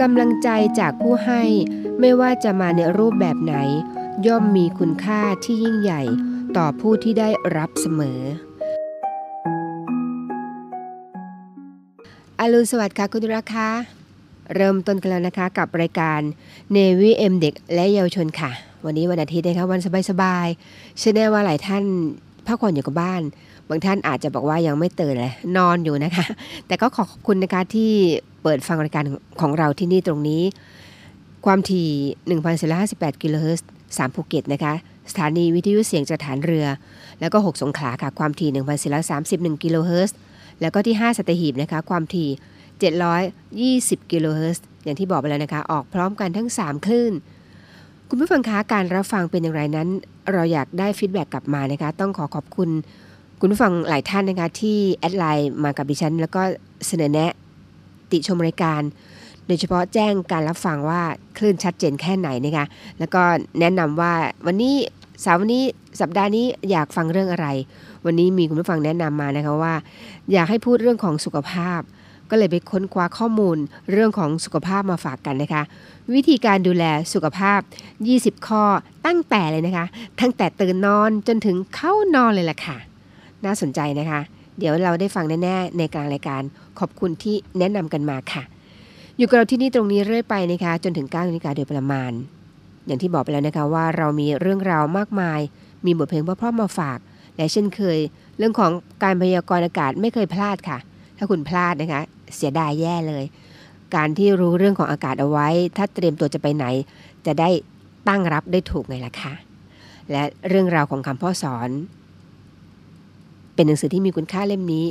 กำลังใจจากผู้ให้ไม่ว่าจะมาในรูปแบบไหน ย่อมมีคุณค่าที่ยิ่งใหญ่ต่อผู้ที่ได้รับเสมอ อรุณสวัสดิ์ค่ะคุณราคาเริ่มต้นกันแล้วนะคะกับรายการเนวิเอ็มเด็กและเยาวชนค่ะ วันนี้วันอาทิตย์นะคะวันสบายๆเชื่อแน่ว่าหลายท่าน พักผ่อนอยู่กับบ้าน บางท่านอาจจะบอกว่ายังไม่ตื่นเลยนอนอยู่นะคะ แต่ก็ขอขอบคุณนะคะที่เปิดฟังรายการของเราที่นี่ตรงนี้ ความถี่1,458กิโลเฮิรตซ์3ภูเก็ตนะคะ สถานีวิทยุเสียงจากฐานเรือ แล้วก็ 6 สงขลาค่ะ ความถี่1,431กิโลเฮิรตซ์แล้วก็ที่ 5 สัตหีบนะคะ ความถี่ 720 กิโลเฮิรตซ์อย่างที่บอกไปแล้วนะคะ ออกพร้อมกันทั้ง 3 คลื่น คุณผู้ฟังคะการรับฟังเป็นอย่างไรนั้น เราอยากได้ feedback กลับมานะคะ ต้องขอขอบคุณคุณผู้ฟังหลายท่านนะคะที่แอดไลน์มากับดิฉัน แล้วก็เสนอแนะติชมรายการ โดยเฉพาะแจ้งการรับฟังว่าคลื่นชัดเจนแค่ไหนนะคะแล้วก็แนะนำว่าวันนี้สาร์วันนี้สัปดาห์นี้อยากฟังเรื่องอะไร วันนี้มีคุณผู้ฟังแนะนำมานะคะว่า อยากให้พูดเรื่องของสุขภาพ ก็เลยไปค้นคว้าข้อมูลเรื่องของสุขภาพมาฝากกันนะคะ วิธีการดูแลสุขภาพ 20 ข้อตั้งแต่เลยนะคะ ตั้งแต่ตื่นนอนจนถึงเข้านอนเลยล่ะค่ะ น่าสนใจนะคะ เดี๋ยวเราได้ฟังแน่ๆในกลางรายการขอบคุณที่แนะนำกันมาค่ะ อยู่กับเราที่นี่ตรงนี้เรื่อยไปนะคะ จนถึง9นาฬิกาโดยประมาณ อย่างที่บอกไปแล้วนะคะว่าเรามีเรื่องราวมากมาย มีบทเพลงเพราะๆมาฝาก และเช่นเคย เรื่องของการพยากรณ์อากาศไม่เคยพลาดค่ะถ้าคุณพลาดนะคะ เสียดายแย่เลย การที่รู้เรื่องของอากาศเอาไว้ ถ้าเตรียมตัวจะไปไหน จะได้ตั้งรับได้ถูกไงล่ะคะและเรื่องราวของคำพ่อสอน เป็นหนังสือที่มีคุณค่าเล่มนี้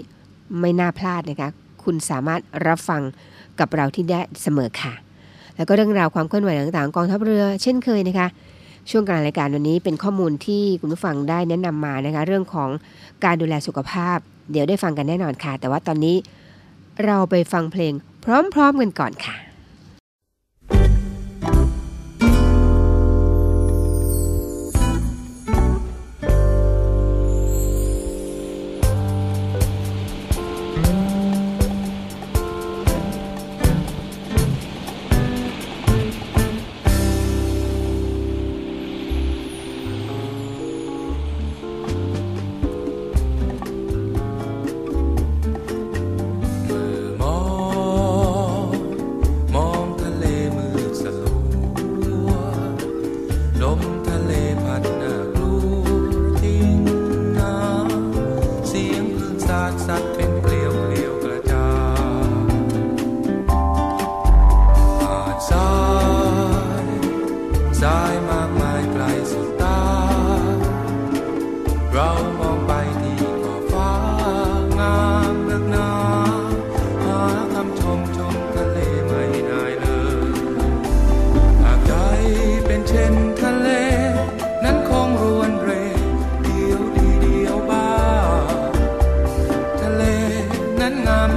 ไม่น่าพลาดนะคะ คุณสามารถรับฟังกับเราที่ได้เสมอค่ะ แล้วก็เรื่องราวความเคลื่อนไหวต่างๆกองทัพเรือ เช่นเคยนะคะช่วงกลางรายการวันนี้เป็นข้อมูลที่คุณผู้ฟังได้แนะนำมานะคะ เรื่องของการดูแลสุขภาพ เดี๋ยวได้ฟังกันแน่นอนค่ะ แต่ว่าตอนนี้ เราไปฟังเพลงพร้อมๆกันก่อนค่ะ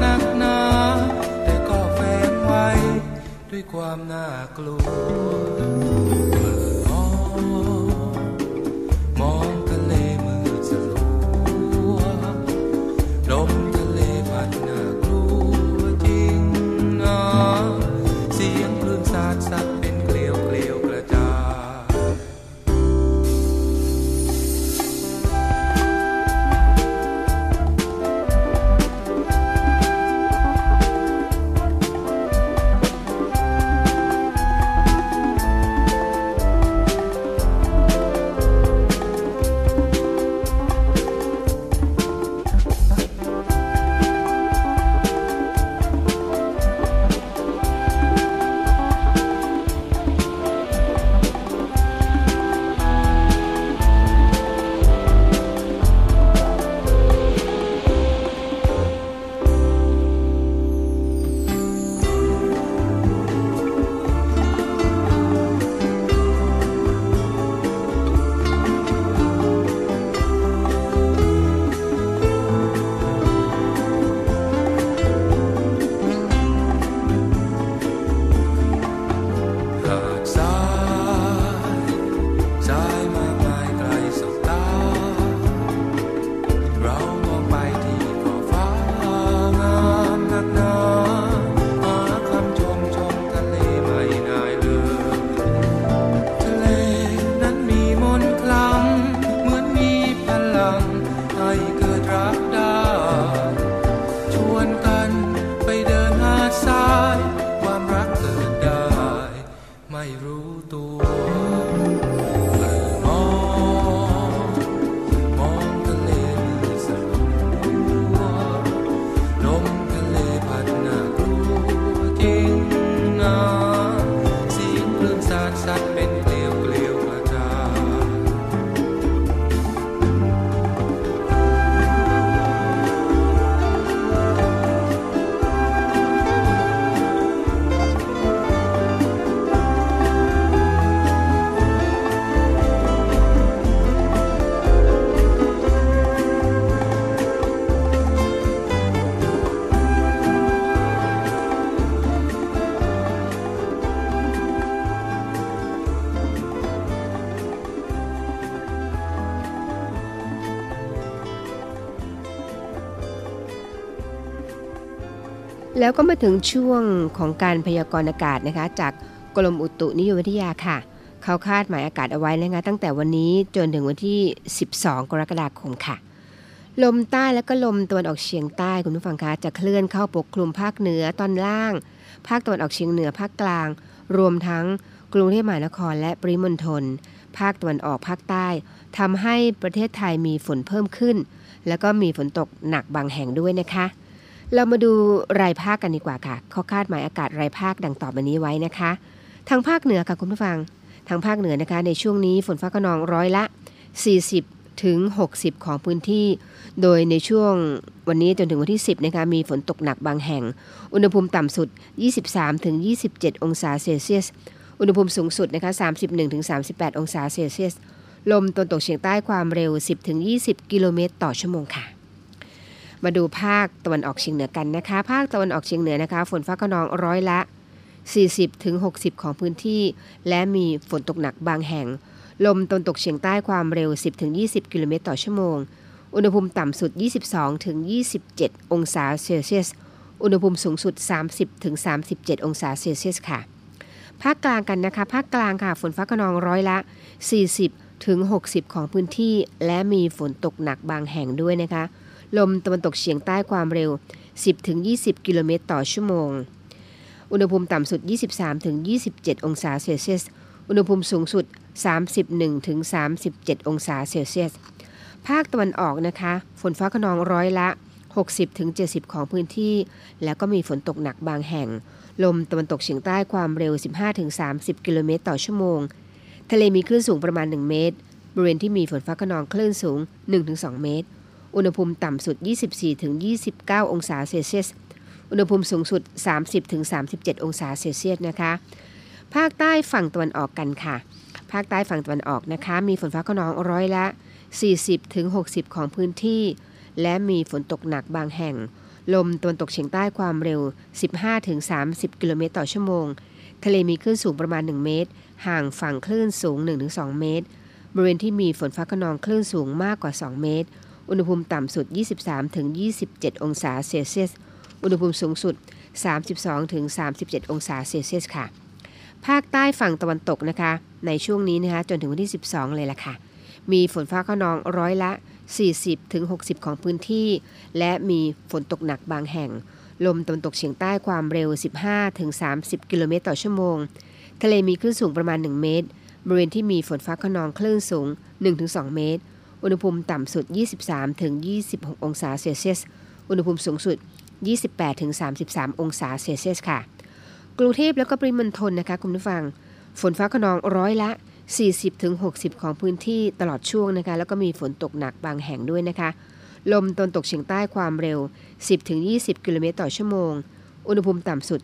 นักหนา แต่ก็แฝงไว้ ด้วยความน่ากลัวเปิดมองมอง ไม่รู้ตัว แล้วก็มาถึงช่วงของการพยากรณ์อากาศนะคะ จากกรมอุตุนิยมวิทยาค่ะ เขาคาดหมายอากาศเอาไว้นะคะตั้งแต่วันนี้จนถึงวันที่ 12 กรกฎาคมค่ะ ลมใต้และก็ลมตะวันออกเฉียงใต้คุณผู้ฟังคะจะเคลื่อนเข้าปกคลุมภาคเหนือตอนล่าง ภาคตะวันออกเฉียงเหนือภาคกลาง รวมทั้งกรุงเทพมหานครและปริมณฑลภาคตะวันออกภาคใต้ทำให้ประเทศไทยมีฝนเพิ่มขึ้น แล้วก็มีฝนตกหนักบางแห่งด้วยนะคะ เรามาดูรายภาคกันดีกว่าค่ะเขาคาดหมายอากาศรายภาคดังต่อไปนี้ไว้นะคะ ทางภาคเหนือค่ะคุณผู้ฟัง ทางภาคเหนือนะคะ ในช่วงนี้ฝนฟ้าขนองร้อยละ 40 ถึง 60 ของพื้นที่ โดยในช่วงวันนี้จนถึงวันที่ 10นะคะมีฝนตกหนักบางแห่ง อุณหภูมิต่ำสุด 23 ถึง 27 องศาเซลเซียส อุณหภูมิสูงสุดนะคะ31 ถึง 38 องศาเซลเซียส ลมตะวันตกเฉียงใต้ความเร็ว 10 ถึง 20 กิโลเมตรต่อชั่วโมงค่ะ มาดูภาคตะวันออกเฉียงเหนือกันนะคะ ภาคตะวันออกเฉียงเหนือนะคะ ฝนฟ้าขนองร้อยละ 40ถึง60 ของพื้นที่ และมีฝนตกหนักบางแห่ง ลมตะวันตกเฉียงใต้ความเร็ว 10ถึง20 กิโลเมตรต่อชั่วโมง อุณหภูมิต่ำสุด 22ถึง27 องศาเซลเซียส อุณหภูมิสูงสุด 30ถึง37 องศาเซลเซียสค่ะ ภาคกลางกันนะคะ ภาคกลางค่ะ ฝนฟ้าขนองร้อยละ 40ถึง 60 ของพื้นที่ และมีฝนตกหนักบางแห่งด้วยนะคะ ลมตะวันตกเฉียงใต้ความเร็ว 10-20 กิโลเมตรต่อชั่วโมง อุณหภูมิต่ำสุด 23-27 องศาเซลเซียส อุณหภูมิสูงสุด 31-37 องศาเซลเซียส ภาคตะวันออกนะคะ ฝนฟ้าขนองร้อยละ 60-70 ของพื้นที่ แล้วก็มีฝนตกหนักบางแห่ง ลมตะวันตกเฉียงใต้ความเร็ว 15-30 กิโลเมตรต่อชั่วโมง ทะเลมีคลื่นสูงประมาณ 1 เมตร บริเวณที่มีฝนฟ้าขนองคลื่นสูง 1-2 เมตร อุณหภูมิต่ำสุด 24ถึง29 องศาเซลเซียส อุณหภูมิสูงสุด 30ถึง37 องศาเซลเซียสนะคะ ภาคใต้ฝั่งตะวันออกกันค่ะ ภาคใต้ฝั่งตะวันออกนะคะ มีฝนฟ้าขนองร้อยละ 40ถึง60 ของพื้นที่ และมีฝนตกหนักบางแห่ง ลมตะวันตกเฉียงใต้ความเร็ว 15ถึง30 กิโลเมตรต่อชั่วโมง ทะเลมีคลื่นสูงประมาณ 1 เมตร ห่างฝั่งคลื่นสูง 1-2 เมตร บริเวณที่มีฝนฟ้าขนองคลื่นสูงมากกว่า 2 เมตร อุณหภูมิต่ำสุด 23ถึง27 องศาเซลเซียส อุณหภูมิสูงสุด 32ถึง37 องศาเซลเซียสค่ะ ภาคใต้ฝั่งตะวันตกนะคะ ในช่วงนี้นะคะจนถึงวันที่ 12 เลยล่ะค่ะ มีฝนฟ้าขนองร้อยละ 40ถึง60 ของพื้นที่ และมีฝนตกหนักบางแห่ง ลมตะวันตกเฉียงใต้ความเร็ว 15ถึง30 กิโลเมตรต่อชั่วโมง ทะเลมีคลื่นสูงประมาณ 1 เมตร บริเวณที่มีฝนฟ้าขนองคลื่นสูง 1-2 เมตร อุณหภูมิต่ำสุด 23ถึง26 องศาเซลเซียส อุณหภูมิสูงสุด 28ถึง33 องศาเซลเซียสค่ะ กรุงเทพแล้วก็ปริมณฑลนะคะคุณผู้ฟัง ฝนฟ้าขนองร้อยละ 40ถึง60 ของพื้นที่ตลอดช่วงนะคะ แล้วก็มีฝนตกหนักบางแห่งด้วยนะคะ ลมตะวันตกเฉียงใต้ความเร็ว 10ถึง20 กิโลเมตรต่อชั่วโมง อุณหภูมิต่ำสุด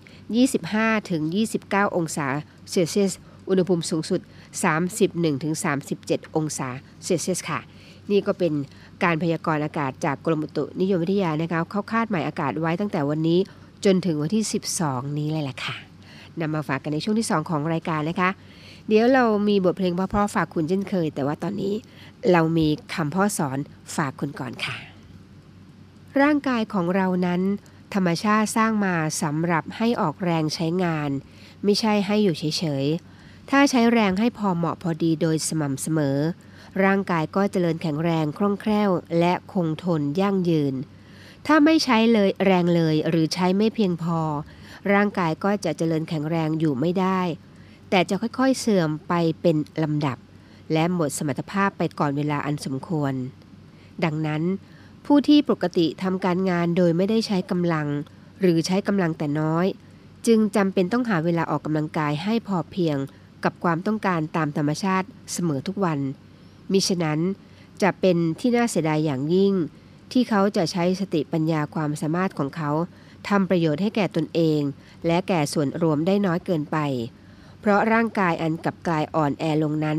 25ถึง29 องศาเซลเซียส อุณหภูมิสูงสุด 31ถึง37 องศาเซลเซียสค่ะ นี่ก็เป็นการพยากรณ์อากาศจากกรมอุตุนิยมวิทยานะคะเขาคาดหมายอากาศไว้ตั้งแต่วันนี้จนถึงวันที่ 12 นี้เลยล่ะค่ะนำมาฝากกันในช่วงที่ 2 ของรายการนะคะ เดี๋ยวเรามีบทเพลงเพราะๆฝากคุณเช่นเคย แต่ว่าตอนนี้เรามีคำพ่อสอนฝากคุณก่อนค่ะ ร่างกายของเรานั้น ธรรมชาติสร้างมาสำหรับให้ออกแรงใช้งาน ไม่ใช่ให้อยู่เฉยๆถ้าใช้แรงให้พอเหมาะพอดีโดยสม่ำเสมอ ร่างกายก็เจริญแข็งแรงคล่องแคล่ว และคงทนยั่งยืน ถ้าไม่ใช้เลยแรงเลยหรือใช้ไม่เพียงพอ ร่างกายก็จะเจริญแข็งแรงอยู่ไม่ได้ แต่จะค่อยๆเสื่อมไปเป็นลำดับ และหมดสมรรถภาพไปก่อนเวลาอันสมควร ดังนั้น ผู้ที่ปกติทำการงานโดยไม่ได้ใช้กำลัง หรือใช้กำลังแต่น้อย จึงจำเป็นต้องหาเวลาออกกำลังกายให้พอเพียงกับความต้องการตามธรรมชาติเสมอทุกวัน มิฉะนั้นจะเป็นที่น่าเสียดายอย่างยิ่ง ที่เขาจะใช้สติปัญญาความสามารถของเขาทำประโยชน์ให้แก่ตนเอง และแก่ส่วนรวมได้น้อยเกินไป เพราะร่างกายอันกลับกลายอ่อนแอลงนั้น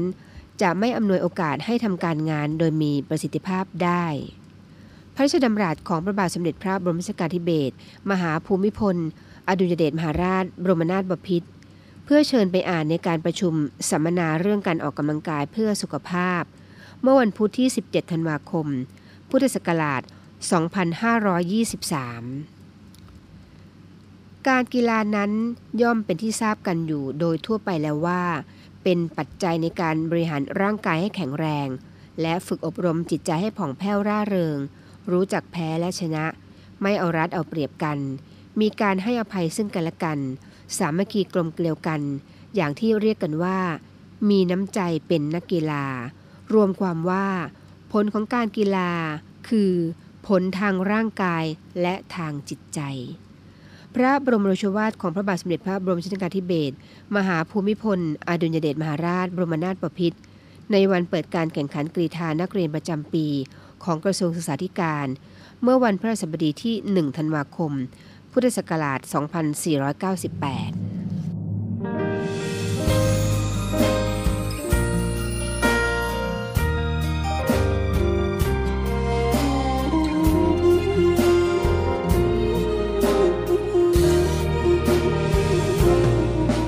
จะไม่อำนวยโอกาสให้ทำการงานโดยมีประสิทธิภาพได้ พระราชดำรัสของพระบาทสมเด็จพระบรมชนกาธิเบศรมหาภูมิพล อดุลยเดชมหาราช บรมนาถบพิตร เพื่อเชิญไปอ่านในการประชุมสัมมนาเรื่องการออกกำลังกายเพื่อสุขภาพ เมื่อวันพุธที่ 17 ธันวาคม พุทธศักราช 2523 การกีฬานั้นย่อมเป็นที่ทราบกันอยู่โดยทั่วไปแล้วว่า เป็นปัจจัยในการบริหารร่างกายให้แข็งแรง และฝึกอบรมจิตใจให้ผ่องแผ้วร่าเริง รู้จักแพ้และชนะ ไม่เอารัดเอาเปรียบกัน มีการให้อภัยซึ่งกันและกัน สามัคคีกลมเกลียวกัน อย่างที่เรียกกันว่า มีน้ำใจเป็นนักกีฬา รวมความว่า ผลของการกีฬา คือผลทางร่างกายและทางจิตใจ พระบรมโรชวาทของพระบาทสมเด็จพระบรมชนกาธิเบศรมหาภูมิพล อดุลยเดชมหาราช บรมนาถบพิตรในวันเปิดการแข่งขันกรีฑานักเรียนประจำปี ของกระทรวงศึกษาธิการ เมื่อวันพฤหัสบดีที่ 1 ธันวาคม พุทธศักราช 2498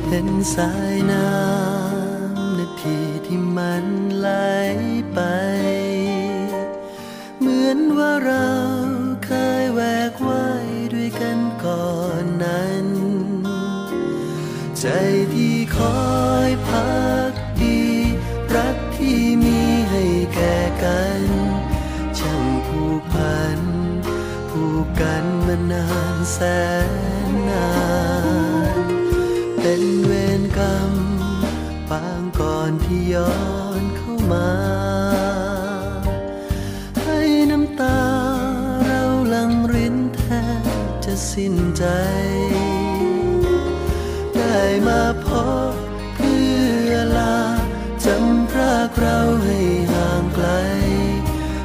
เห็นสายน้ำนาทีที่มันไหลไป เหมือนว่าเรา ก่อนนั้น ใจที่คอยพักดี รักที่มีให้แก่กัน ช่างผูกพัน ผูกกันมานานแสนนาน เป็นเวรกรรมปางก่อนที่ย้อนเข้ามา สิ้นใจ ได้มาพบเพื่อลาจำพรากเราให้ห่างไกล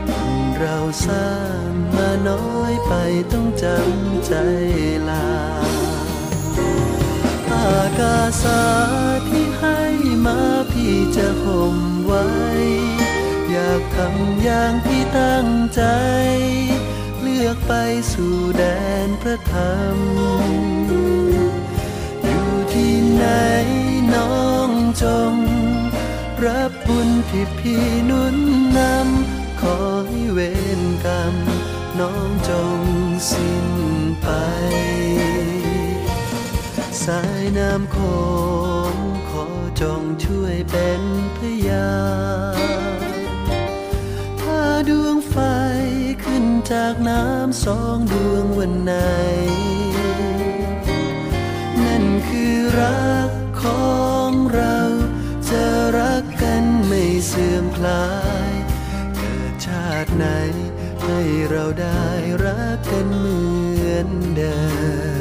บุญเราสร้างมาน้อยไปต้องจำใจลา อากาสาที่ให้มาพี่จะห่มไว้ อยากทำอย่างที่ตั้งใจ ลือกไปสู่แดนพระธรรม อยู่ที่ไหนน้องจง รับบุญที่พี่นุนนำขอให้เวรกรรม น้องจงสิ้นไป สายน้ำโขงขอจงช่วยเป็นพยานถ้าดวงไฟขึ้น จากน้ำสองดวงวันไหน นั่นคือรักของเรา จะรักกันไม่เสื่อมคลาย เกิดชาติไหน ให้เราได้รักกันเหมือนเดิม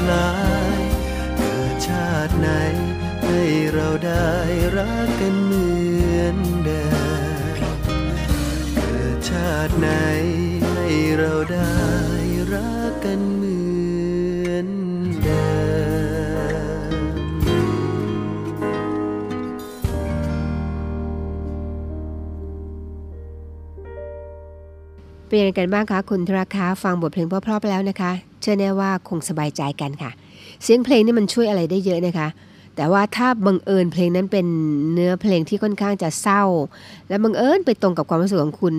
คลาย เกิดชาติไหน ให้เราได้รักกันเหมือนเดิมเกิดชาติไหน ให้เราได้รักกันเหมือนเดิมเป็นยังไงกันบ้างคะคุณธราคาฟังบทเพลงเพราะๆไปแล้วนะคะ ชื่อแน่ว่าคงสบายใจกันค่ะ เสียงเพลงนี่มันช่วยอะไรได้เยอะนะคะ แต่ว่าถ้าบังเอิญเพลงนั้นเป็นเนื้อเพลงที่ค่อนข้างจะเศร้า และบังเอิญไปตรงกับความรู้สึกของคุณ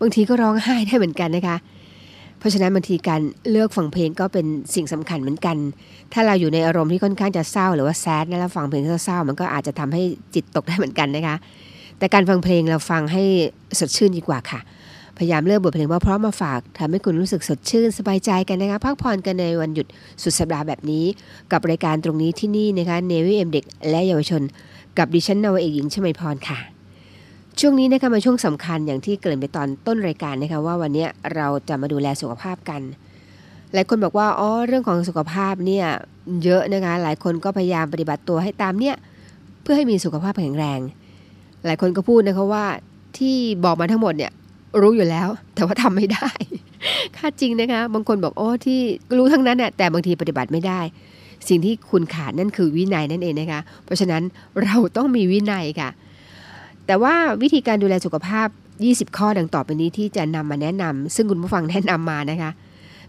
บางทีก็ร้องไห้ได้เหมือนกันนะคะ เพราะฉะนั้นบางทีการเลือกฟังเพลงก็เป็นสิ่งสำคัญเหมือนกัน ถ้าเราอยู่ในอารมณ์ที่ค่อนข้างจะเศร้า หรือว่าแซดแล้วฟังเพลงเศร้าๆมันก็อาจจะทำให้จิตตกได้เหมือนกันนะคะแต่การฟังเพลงเราฟังให้สดชื่นดีกว่าค่ะ พยายามเลือกบทเพลงเพราะๆมาฝากทำให้คุณรู้สึกสดชื่นสบายใจกันนะคะพักผ่อนกันในวันหยุดสุดสัปดาห์แบบนี้ กับรายการตรงนี้ที่นี่นะคะเนวิเอ็มเด็กและเยาวชน กับดิฉันนาวเอกหญิงชมาพรค่ะ ช่วงนี้นะคะมาช่วงสำคัญอย่างที่เกริ่นไปตอนต้นรายการนะคะว่าวันนี้เราจะมาดูแลสุขภาพกันหลายคนบอกว่าอ๋อเรื่องของสุขภาพเนี่ยเยอะนะคะหลายคนก็พยายามปฏิบัติตัวให้ตามเนี่ยเพื่อให้มีสุขภาพแข็งแรง หลายคนก็พูดนะคะว่าที่บอกมาทั้งหมดเนี่ย รู้อยู่แล้ว แต่ว่าทำไม่ได้ ค่าจริงนะคะ บางคนบอกโอ้ที่รู้ทั้งนั้นน่ะแต่บางทีปฏิบัติไม่ได้ สิ่งที่คุณขาดนั่นคือวินัยนั่นเองนะคะ เพราะฉะนั้นเราต้องมีวินัยค่ะ แต่ว่าวิธีการดูแลสุขภาพ 20 ข้อดังต่อไปนี้ที่จะนำมาแนะนำซึ่งคุณผู้ฟังแนะนำมานะคะ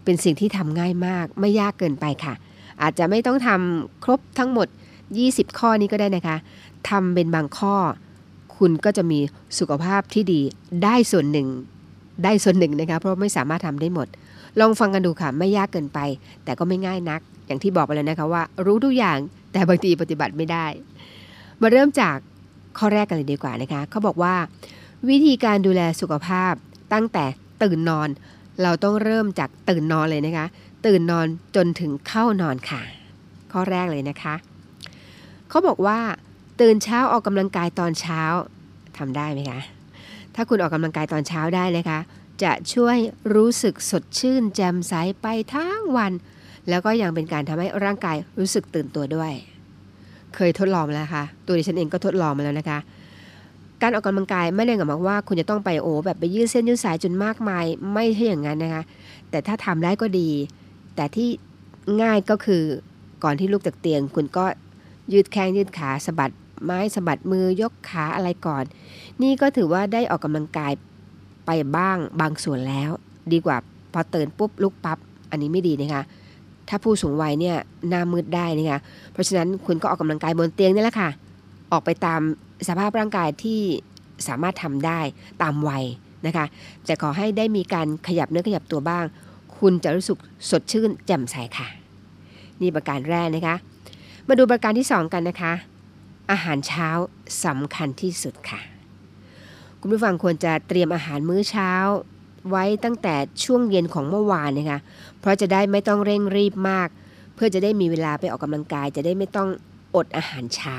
เป็นสิ่งที่ทำง่ายมากไม่ยากเกินไปค่ะ อาจจะไม่ต้องทำครบทั้งหมด 20 ข้อนี้ก็ได้นะคะทำเป็นบางข้อ คุณก็จะมีสุขภาพที่ดีได้ส่วนหนึ่ง ได้ส่วนหนึ่งนะคะเพราะไม่สามารถทำได้หมด ลองฟังกันดูค่ะไม่ยากเกินไป แต่ก็ไม่ง่ายนัก อย่างที่บอกไปแล้วนะคะว่า รู้ทุกอย่างแต่บางทีปฏิบัติไม่ได้ มาเริ่มจากข้อแรกกันเลยดีกว่านะคะเขาบอกว่า วิธีการดูแลสุขภาพตั้งแต่ตื่นนอน เราต้องเริ่มจากตื่นนอนเลยนะคะ ตื่นนอนจนถึงเข้านอนค่ะ ข้อแรกเลยนะคะ เขาบอกว่า ตื่นเช้าออกกำลังกายตอนเช้าทำได้ไหมคะ ถ้าคุณออกกำลังกายตอนเช้าได้นะคะ จะช่วยรู้สึกสดชื่นแจ่มใสไปทั้งวัน แล้วก็ยังเป็นการทำให้ร่างกายรู้สึกตื่นตัวด้วย เคยทดลองแล้วค่ะ ตัวดิฉันเองก็ทดลองมาแล้วนะคะ การออกกำลังกายไม่ได้หมายว่า คุณจะต้องไปโอแบบไปยืดเส้นยืดสายจนมากมาย ไม่ใช่อย่างนั้นนะคะ แต่ถ้าทำได้ก็ดี แต่ที่ง่ายก็คือก่อนที่ลุกจากเตียง คุณก็ยืดแข้งยืดขาสะบัด ไม้สะบัดมือยกขาอะไรก่อน นี่ก็ถือว่าได้ออกกำลังกายไปบ้างบางส่วนแล้ว ดีกว่าพอตื่นปุ๊บลุกปับ๊บอันนี้ไม่ดีนะคะถ้าผู้สูงวัยเนี่ยหน้ามืดได้นะคะเพราะฉะนั้นคุณก็ออกกำลังกายบนเตียงนี่แหละค่ะ ออกไปตามสภาพร่างกายที่สามารถทำได้ตามวัยนะคะแต่ขอให้ได้มีการขยับเนื้อขยับตัวบ้าง คุณจะรู้สึกสดชื่นแจ่มใสค่ะ นี่ประการแรกนะคะ มาดูประการที่ 2 กันนะคะ อาหารเช้าสำคัญที่สุดค่ะ คุณผู้ฟังควรจะเตรียมอาหารมื้อเช้า ไว้ตั้งแต่ช่วงเย็นของเมื่อวานนะคะ เพราะจะได้ไม่ต้องเร่งรีบมาก เพื่อจะได้มีเวลาไปออกกำลังกาย จะได้ไม่ต้องอดอาหารเช้า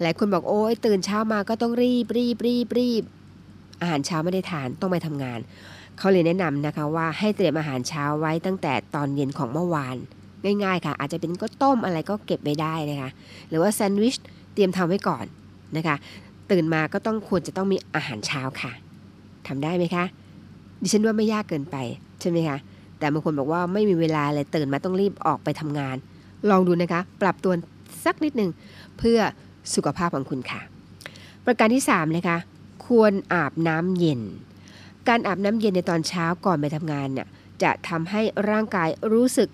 หลายคนบอกโอ้ยตื่นเช้ามาก็ต้องรีบรีบรีบรีบอาหารเช้าไม่ได้ทานต้องไปทำงาน เขาเลยแนะนำนะคะว่าให้เตรียมอาหารเช้าไว้ตั้งแต่ตอนเย็นของเมื่อวานง่ายๆค่ะ อาจจะเป็นก็ต้มอะไรก็เก็บไว้ได้นะคะ หรือว่าแซนด์วิช ตรียมทำไว้ก่อนนะคะ ตื่นมาก็ต้องควรจะต้องมีอาหารเช้าค่ะทำได้ไหมคะดิฉันว่าไม่ยากเกินไปใช่ไหมคะแต่บางคนบอกว่าไม่มีเวลาเลยตื่นมาต้องรีบออกไปทำงาน ลองดูนะคะ ปรับตัวสักนิดหนึ่งเพื่อสุขภาพของคุณค่ะ ประการที่3นะคะควรอาบน้ำเย็น การอาบน้ำเย็นในตอนเช้าก่อนไปทำงานเนี่ยจะทำให้ร่างกายรู้สึก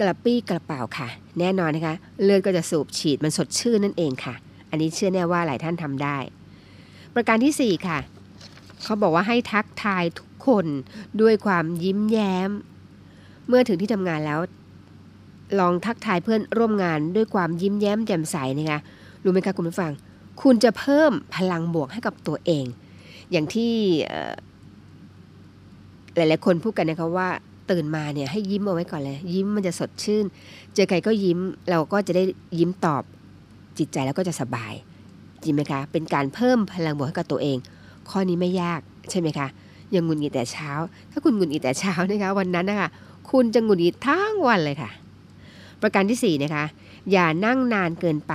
กระปี้กระเป๋าค่ะ แน่นอนนะคะ เลือดก็จะสูบฉีดมันสดชื่นนั่นเองค่ะ อันนี้เชื่อแน่ว่าหลายท่านทำได้ ประการที่ 4 ค่ะ เขาบอกว่าให้ทักทายทุกคนด้วยความยิ้มแย้ม เมื่อถึงที่ทำงานแล้ว ลองทักทายเพื่อนร่วมงานด้วยความยิ้มแย้มแจ่มใสนะคะรู้ไหมคะคุณผู้ฟัง คุณจะเพิ่มพลังบวกให้กับตัวเอง อย่างที่หลาย ๆ คนพูดกันนะคะว่าตื่นมาเนี่ยให้ยิ้มเอาไว้ก่อนเลย ยิ้มมันจะสดชื่น เจอใครก็ยิ้มเราก็จะได้ยิ้มตอบ จิตใจแล้วก็จะสบายจริงไหมคะ เป็นการเพิ่มพลังบวกให้กับตัวเอง ข้อนี้ไม่ยากใช่ไหมคะยังงุนงิดแต่เช้า ถ้าคุณงุนงิดแต่เช้านะคะวันนั้นนะคะคุณจะงุนงิดทั้งวันเลยค่ะ ประการที่สี่นะคะอย่านั่งนานเกินไป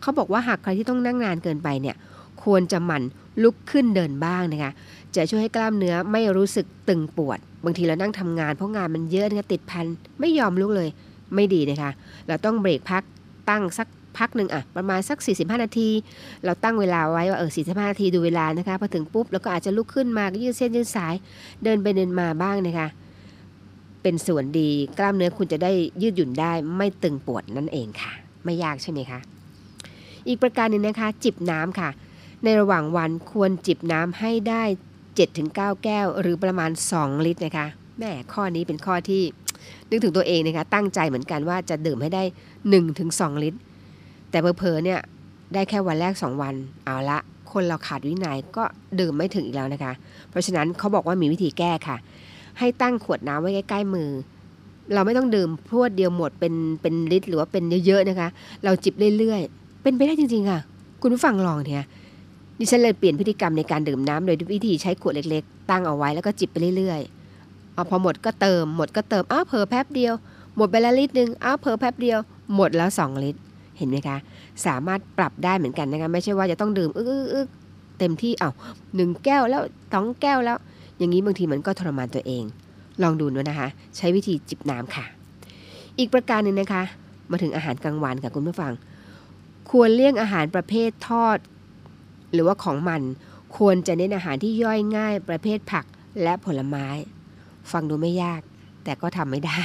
เขาบอกว่าหากใครที่ต้องนั่งนานเกินไปเนี่ยควรจะหมั่นลุกขึ้นเดินบ้างนะคะจะช่วยให้กล้ามเนื้อไม่รู้สึกตึงปวด บางทีเรานั่งทำงานเพราะงานมันเยอะนะคะติดพันไม่ยอมลุกเลยไม่ดีนะคะ เราต้องเบรกพักตั้งสัก พักหนึ่งอะประมาณสัก 45 นาที เราตั้งเวลาไว้ว่าเออ45 นาทีดูเวลานะคะพอถึงปุ๊บแล้วก็อาจจะลุกขึ้นมายืดเส้นยืดสาย เดินไปเดินมาบ้างนะคะ เป็นส่วนดีกล้ามเนื้อคุณจะได้ยืดหยุ่นได้ไม่ตึงปวดนั่นเองค่ะ ไม่ยากใช่ไหมคะอีกประการหนึ่งนะคะ จิบน้ำค่ะ ในระหว่างวันควรจิบน้ำให้ได้ 7-9 แก้ว หรือประมาณ 2 ลิตรนะคะแม่ข้อนี้เป็นข้อที่นึกถึงตัวเองนะคะตั้งใจเหมือนกันว่าจะดื่มให้ได้ 1-2 ลิตร แต่เพอๆเนี่ยได้แค่วันแรก 2 วัน เอาละ คนเราขาดวินัยก็ดื่มไม่ถึงอีกแล้วนะคะ เพราะฉะนั้นเขาบอกว่ามีวิธีแก้ค่ะ ให้ตั้งขวดน้ำไว้ใกล้ ๆ มือ เราไม่ต้องดื่มพรวดเดียวหมดเป็นเป็นลิตรหรือว่าเป็นเยอะๆนะคะ เราจิบเรื่อยๆ เป็นไปได้จริงๆค่ะ คุณผู้ฟังลองเถอะดิฉันเลยเปลี่ยนพฤติกรรมในการดื่มน้ำโดยวิธีใช้ขวดเล็กๆ ตั้งเอาไว้แล้วก็จิบไปเรื่อยๆเอาพอหมดก็เติมหมดก็เติมอ้าวเผลอแป๊บเดียว หมดไปละลิตรหนึ่งอ้าวเผลอแป๊บเดียว หมดแล้ว 2 ลิตร เห็นไหมคะ สามารถปรับได้เหมือนกันนะคะ ไม่ใช่ว่าจะต้องดื่มอึกอึกเต็มที่เอาหนึ่งแก้วแล้วสองแก้วแล้ว อย่างนี้บางทีมันก็ทรมานตัวเอง ลองดูนะคะ ใช้วิธีจิบน้ำค่ะ อีกประการหนึ่งนะคะ มาถึงอาหารกลางวันค่ะคุณผู้ฟัง ควรเลี่ยงอาหารประเภททอด หรือว่าของมัน ควรจะเน้นอาหารที่ย่อยง่าย ประเภทผักและผลไม้ ฟังดูไม่ยาก แต่ก็ทำไม่ได้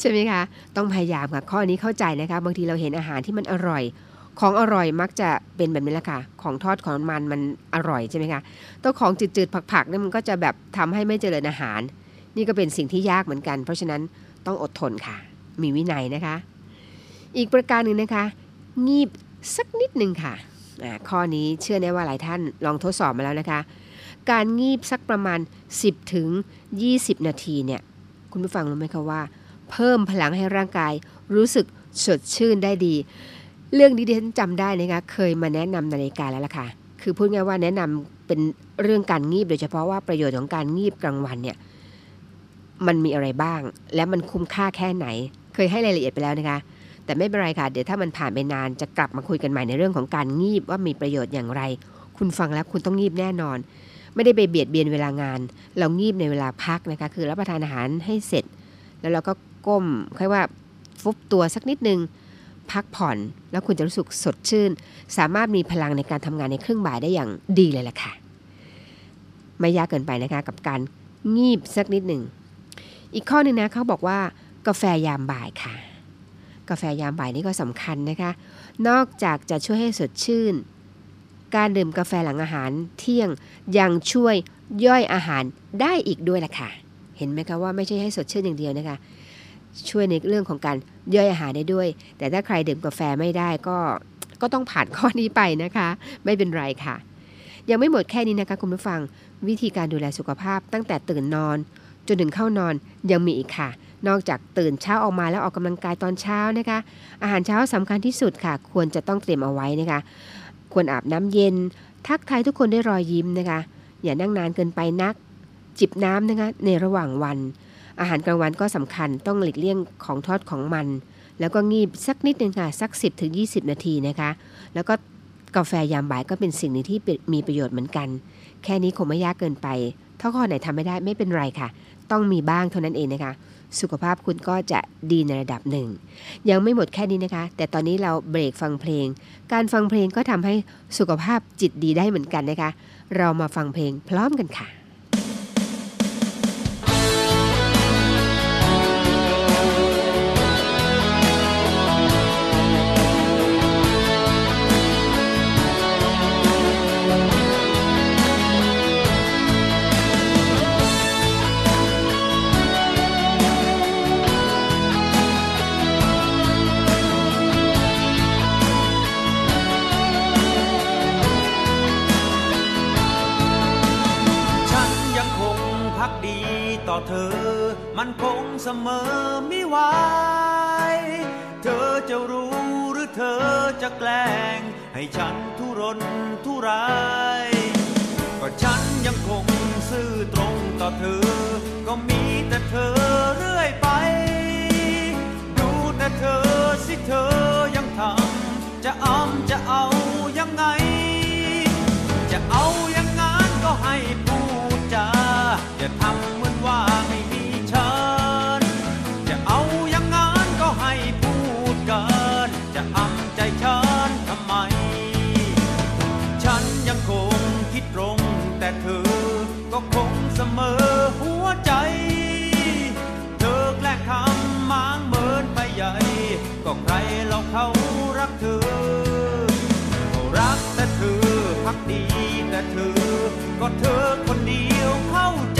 ใช่ไหมคะ ต้องพยายามค่ะ ข้อนี้เข้าใจนะคะ บางทีเราเห็นอาหารที่มันอร่อย ของอร่อยมักจะเป็นแบบนี้แหละค่ะ ของทอดของมันมันอร่อยใช่ไหมคะตัวของจืดๆผักๆเนี่ยมันก็จะแบบทำให้ไม่เจริญอาหาร นี่ก็เป็นสิ่งที่ยากเหมือนกัน เพราะฉะนั้นต้องอดทนค่ะ มีวินัยนะคะ อีกประการหนึ่งนะคะ งีบสักนิดหนึ่งค่ะข้อนี้เชื่อแน่ว่าหลายท่านลองทดสอบมาแล้วนะคะ การงีบสักประมาณ 10ถึง20 นาทีเนี่ย คุณผู้ฟังรู้ไหมคะว่า เพิ่มพลังให้ร่างกาย รู้สึกสดชื่นได้ดี เรื่องนี้ดิฉันจำได้นะคะเคยมาแนะนำในรายการแล้วล่ะค่ะ คือพูดง่ายว่าแนะนำเป็นเรื่องการงีบโดยเฉพาะว่าประโยชน์ของการงีบกลางวันเนี่ยมันมีอะไรบ้าง และมันคุ้มค่าแค่ไหน เคยให้รายละเอียดไปแล้วนะคะ แต่ไม่เป็นไรค่ะ เดี๋ยวถ้ามันผ่านไปนานจะกลับมาคุยกันใหม่ในเรื่องของการงีบว่ามีประโยชน์อย่างไร คุณฟังแล้วคุณต้องงีบแน่นอน ไม่ได้ไปเบียดเบียนเวลางาน เรางีบในเวลาพักนะคะ คือรับประทานอาหารให้เสร็จ แล้วเราก็ ก้มค่อยว่าฟุบตัวสักนิดนึง พักผ่อนแล้วคุณจะรู้สึกสดชื่น สามารถมีพลังในการทำงานในเครึ่องบ่ายได้อย่างดีเลยล่ะค่ะ ไม่ยากเกินไปนะคะกับการงีบสักนิดหนึ่ง อีกข้อหนึงนะเขาบอกว่ากาแฟยามบ่ายค่ะ กาแฟยามบ่ายนี่ก็สำคัญนะคะ นอกจากจะช่วยให้สดชื่น การดื่มกาแฟหลังอาหารเที่ยงยังช่วยย่อยอาหารได้อีกด้วยล่ะค่ะ เห็นไหมคะว่าไม่ใช่ให้สดชื่นอย่างเดียวนะคะ ช่วยในเรื่องของการย่อยอาหารได้ด้วย แต่ถ้าใครดื่มกาแฟไม่ได้ก็ก็ต้องผ่านข้อนี้ไปนะคะ ไม่เป็นไรค่ะ ยังไม่หมดแค่นี้นะคะคุณผู้ฟัง วิธีการดูแลสุขภาพตั้งแต่ตื่นนอน จนถึงเข้านอนยังมีอีกค่ะ นอกจากตื่นเช้าออกมาแล้วออกกำลังกายตอนเช้านะคะ อาหารเช้าสำคัญที่สุดค่ะ ควรจะต้องเตรียมเอาไว้นะคะ ควรอาบน้ำเย็น ทักทายทุกคนด้วยรอยยิ้มนะคะ อย่านั่งนานเกินไปนัก จิบน้ำนะคะในระหว่างวัน อาหารกลางวันก็สำคัญต้องหลีกเลี่ยงของทอดของมัน แล้วก็งีบสักนิดนึงค่ะ สัก 10-20ถึง20นาทีนะคะ แล้วก็กาแฟยามบ่ายก็เป็นสิ่งหนึ่งที่มีประโยชน์เหมือนกัน แค่นี้คงไม่ยากเกินไป ถ้าข้อไหนทำไม่ได้ไม่เป็นไรค่ะ ต้องมีบ้างเท่านั้นเองนะคะ สุขภาพคุณก็จะดีในระดับหนึ่ง ยังไม่หมดแค่นี้นะคะ แต่ตอนนี้เราเบรกฟังเพลง การฟังเพลงก็ทำให้สุขภาพจิตดีได้เหมือนกันนะคะ เรามาฟังเพลงพร้อมกันค่ะ มันคงเสมอไม่ไหวเธอจะรู้หรือเธอจะแกล้ง ให้ฉันทุรนทุรายก็ฉันยังคงซื่อตรงต่อเธอ ก็มีแต่เธอเรื่อยไป ดูแต่เธอสิเธอยังทำจะอ้ำจะเอายังไง จะเอาอย่างงั้นก็ให้พูดจาอย่าทำเหมือนว่าไม่ เขารักเธอเขารักแต่เธอพักดีแต่เธอ ก็เธอคนเดียวเข้าใจ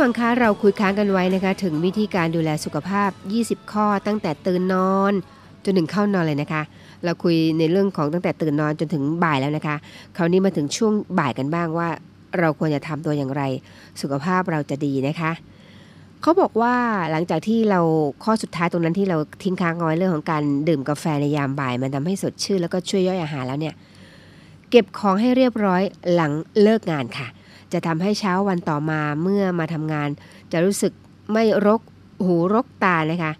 ฟังคะเราคุยค้างกันไว้นะคะ ถึงวิธีการดูแลสุขภาพ 20 ข้อตั้งแต่ตื่นนอนจนถึงเข้านอนเลยนะคะ เราคุยในเรื่องของตั้งแต่ตื่นนอนจนถึงบ่ายแล้วนะคะ คราวนี้มาถึงช่วงบ่ายกันบ้างว่า เราควรจะทำตัวอย่างไร สุขภาพเราจะดีนะคะเขาบอกว่าหลังจากที่เราข้อสุดท้ายตรงนั้นที่เราทิ้งค้างเอาไว้เรื่องของการดื่มกาแฟในยามบ่าย มันทำให้สดชื่นแล้วก็ช่วยย่อยอาหารแล้วเนี่ย เก็บของให้เรียบร้อยหลังเลิกงานค่ะ จะทำให้เช้าวันต่อมาเมื่อมาทำงาน จะรู้สึกไม่รกหูรกตานะคะ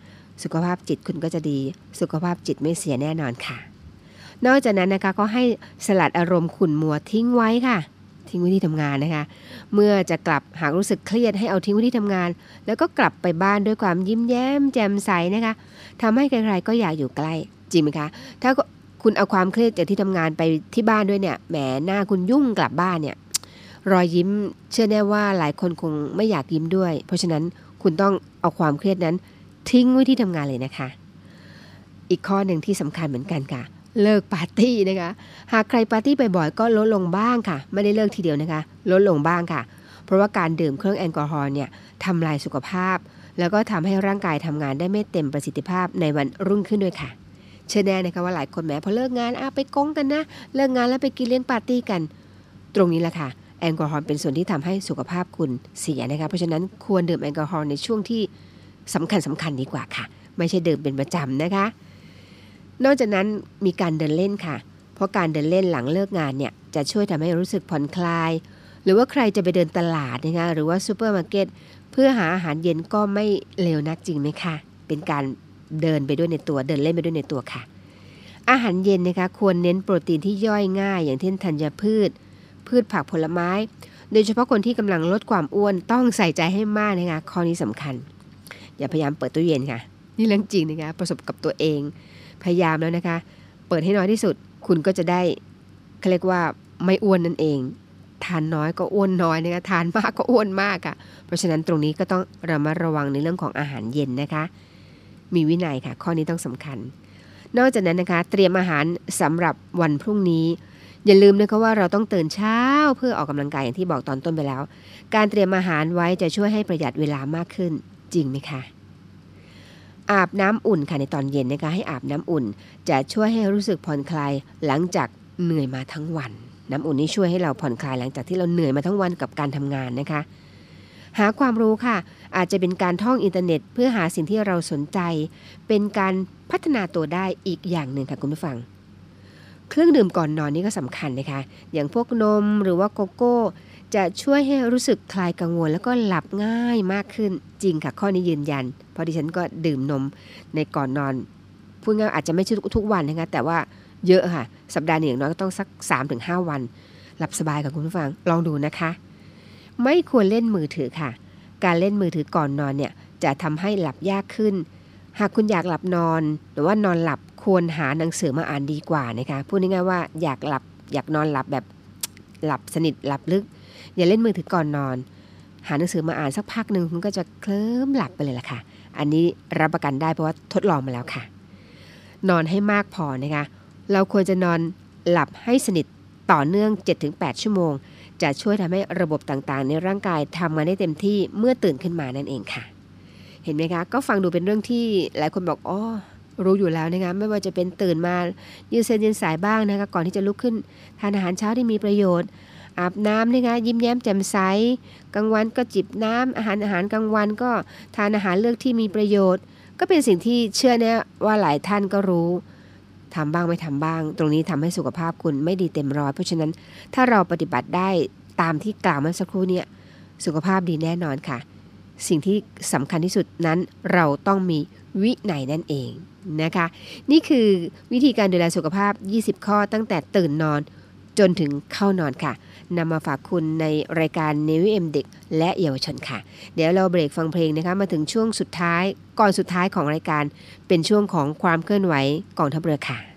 สุขภาพจิตคุณก็จะดี สุขภาพจิตไม่เสียแน่นอนค่ะ นอกจากนั้นนะคะก็ให้สลัดอารมณ์ขุ่นมัวทิ้งไว้ค่ะ ทิ้งไว้ที่ทำงานนะคะ เมื่อจะกลับหากรู้สึกเครียดให้เอาทิ้งไว้ที่ทำงาน แล้วก็กลับไปบ้านด้วยความยิ้มแย้มแจ่มใสนะคะทำให้ใครๆก็อยากอยู่ใกล้จริงไหมคะ ถ้าคุณเอาความเครียดจากที่ทำงานไปที่บ้านด้วยเนี่ยแหมหน้าคุณยุ่งกลับบ้านเนี่ย รอยยิ้ม เชื่อแน่ว่าหลายคนคงไม่อยากยิ้มด้วย เพราะฉะนั้นคุณต้องเอาความเครียดนั้น ทิ้งไว้ที่ทำงานเลยนะคะ อีกข้อหนึ่งที่สำคัญเหมือนกันค่ะ เลิกปาร์ตี้นะคะ หากใครปาร์ตี้บ่อยๆก็ลดลงบ้างค่ะ ไม่ได้เลิกทีเดียวนะคะ ลดลงบ้างค่ะ เพราะว่าการดื่มเครื่องแอลกอฮอล์เนี่ยทำลายสุขภาพ แล้วก็ทำให้ร่างกายทำงานได้ไม่เต็มประสิทธิภาพในวันรุ่งขึ้นด้วยค่ะเชื่อแน่นะคะว่าหลายคนแหมพอเลิกงานอะไปก๊งกันนะ เลิกงานแล้วไปกินเลี้ยงปาร์ตี้กัน ตรงนี้แหละค่ะ แอลกอฮอล์เป็นส่วนที่ทำให้สุขภาพคุณเสียนะคะเพราะฉะนั้นควรดื่มแอลกอฮอล์ในช่วงที่สำคัญสำคัญดีกว่าค่ะ ไม่ใช่ดื่มเป็นประจำนะคะ นอกจากนั้นมีการเดินเล่นค่ะ เพราะการเดินเล่นหลังเลิกงานเนี่ยจะช่วยทำให้รู้สึกผ่อนคลาย หรือว่าใครจะไปเดินตลาดนะคะหรือว่าซูเปอร์มาร์เก็ตเพื่อหาอาหารเย็นก็ไม่เลวนักจริงไหมคะเป็นการเดินไปด้วยในตัวเดินเล่นไปด้วยในตัวค่ะ อาหารเย็นนะคะควรเน้นโปรตีนที่ย่อยง่าย อย่างเช่นธัญพืช พืชผักผลไม้ โดยเฉพาะคนที่กำลังลดความอ้วนต้องใส่ใจให้มากนะคะข้อนี้สำคัญ อย่าพยายามเปิดตู้เย็นค่ะ นี่เรื่องจริงนะคะประสบกับตัวเอง พยายามแล้วนะคะ เปิดให้น้อยที่สุด คุณก็จะได้เขาเรียกว่าไม่อ้วนนั่นเอง ทานน้อยก็อ้วนน้อยนะคะทานมากก็อ้วนมากค่ะ เพราะฉะนั้นตรงนี้ก็ต้องระมัดระวังในเรื่องของอาหารเย็นนะคะ มีวินัยค่ะ ข้อนี้ต้องสำคัญ นอกจากนั้นนะคะ เตรียมอาหารสำหรับวันพรุ่งนี้ อย่าลืมนะคะว่าเราต้องตื่นเช้าเพื่อออกกำลังกายอย่างที่บอกตอนต้นไปแล้ว การเตรียมอาหารไว้จะช่วยให้ประหยัดเวลามากขึ้นจริงไหมคะอาบน้ำอุ่นค่ะในตอนเย็นนะคะให้อาบน้ำอุ่น จะช่วยให้รู้สึกผ่อนคลายหลังจากเหนื่อยมาทั้งวัน น้ำอุ่นนี้ช่วยให้เราผ่อนคลายหลังจากที่เราเหนื่อยมาทั้งวันกับการทำงานนะคะ หาความรู้ค่ะ อาจจะเป็นการท่องอินเทอร์เน็ต เพื่อหาสิ่งที่เราสนใจ เป็นการพัฒนาตัวได้อีกอย่างหนึ่งค่ะคุณผู้ฟัง เครื่องดื่มก่อนนอนนี่ก็สำคัญนะคะ อย่างพวกนมหรือว่าโกโก้ จะช่วยให้รู้สึกคลายกังวล แล้วก็หลับง่ายมากขึ้นจริงค่ะ ข้อนี้ยืนยัน เพราะดิฉันก็ดื่มนมในก่อนนอนพูดง่ายอาจจะไม่ใช่ทุกวันนะคะแต่ว่าเยอะค่ะ สัปดาห์หนึ่งอย่างน้อยก็ต้องสัก 3-5 วัน หลับสบายกับคุณผู้ฟังลองดูนะคะ ไม่ควรเล่นมือถือค่ะ การเล่นมือถือก่อนนอนเนี่ยจะทำให้หลับยากขึ้น หากคุณอยากหลับนอน หรือว่านอนหลับ ควรหาหนังสือมาอ่านดีกว่านะคะพูดง่ายๆว่าอยากหลับอยากนอนหลับแบบหลับสนิทหลับลึก อย่าเล่นมือถือก่อนนอน หาหนังสือมาอ่านสักพักหนึ่งคุณก็จะเคลิ้มหลับไปเลยล่ะค่ะ อันนี้รับประกันได้เพราะว่าทดลองมาแล้วค่ะ นอนให้มากพอนะคะเราควรจะนอนหลับให้สนิทต่อเนื่อง 7-8 ชั่วโมง จะช่วยทำให้ระบบต่างๆ ในร่างกายทำงานได้เต็มที่เมื่อตื่นขึ้นมานั่นเองค่ะ เห็นไหมคะ ก็ฟังดูเป็นเรื่องที่หลายคนบอกอ๋อ รู้อยู่แล้วนะคะไม่ว่าจะเป็นตื่นมายืดเส้นยืนสายบ้างนะคะก่อนที่จะลุกขึ้น ทานอาหารเช้าที่มีประโยชน์ อาบน้ำนะคะยิ้มแย้มแจ่มใสกลางวันก็จิบน้ำอาหารอาหารกลางวันก็ทานอาหารเลือกที่มีประโยชน์ ก็เป็นสิ่งที่เชื่อแน่ว่าหลายท่านก็รู้ทำบ้างไม่ทำบ้าง ตรงนี้ทำให้สุขภาพคุณไม่ดีเต็มร้อยเพราะฉะนั้นถ้าเราปฏิบัติได้ตามที่กล่าวเมื่อสักครู่เนี่ยสุขภาพดีแน่นอนค่ะ สิ่งที่สำคัญที่สุดนั้นเราต้องมี วินัยนั่นเองนะคะ นี่คือวิธีการดูแลสุขภาพ 20 ข้อตั้งแต่ตื่นนอนจนถึงเข้านอนค่ะนำมาฝากคุณในรายการเนวิเอ็มเด็กและเยาวชนค่ะ เดี๋ยวเราเบรกฟังเพลงนะคะ มาถึงช่วงสุดท้ายก่อนสุดท้ายของรายการเป็นช่วงของความเคลื่อนไหวกองทัพเรือค่ะ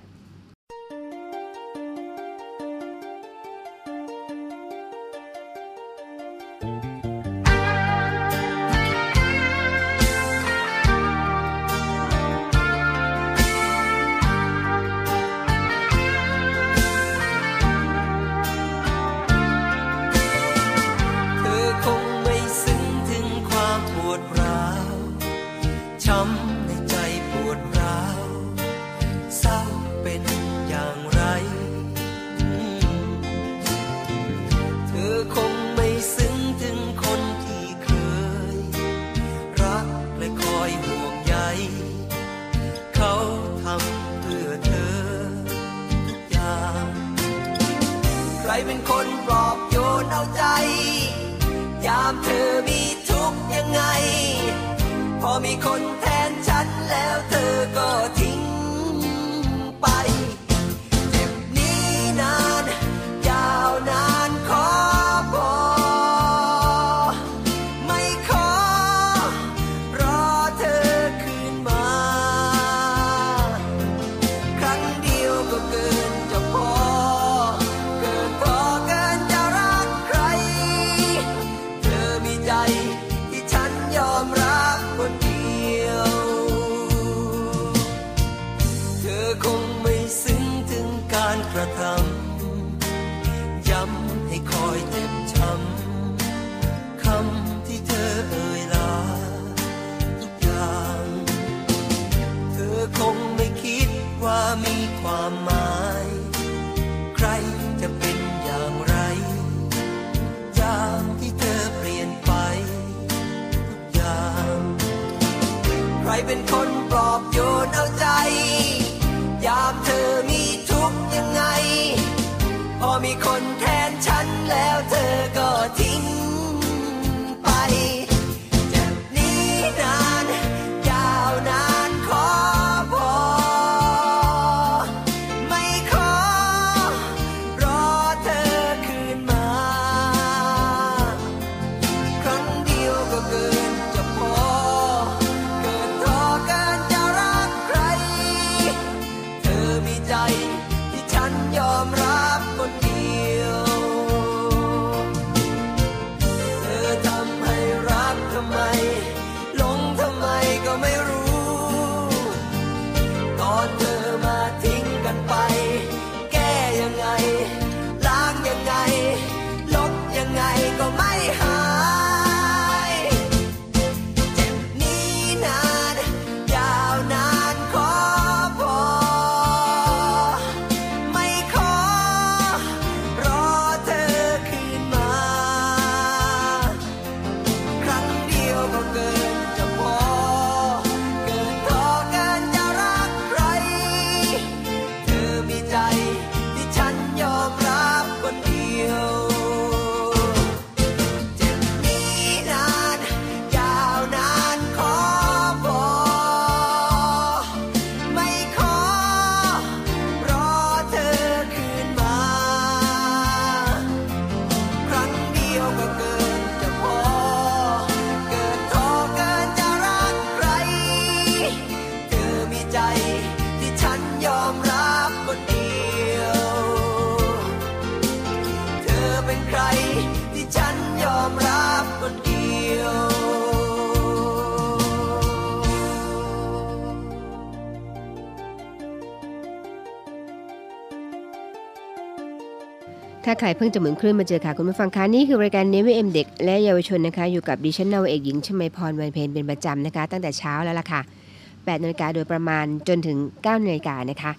ถ้าใครเพิ่งจะหมุนคลื่นมาเจอค่ะคุณผู้ฟังคะนี่คือรายการเนวิเอ็มเด็กและเยาวชนนะคะ อยู่กับดิฉันนาวเอกหญิงชมาพรวันเพนเป็นประจำนะคะ ตั้งแต่เช้าแล้วล่ะค่ะ8นาฬิกาโดยประมาณจนถึง9นาฬิกานะคะ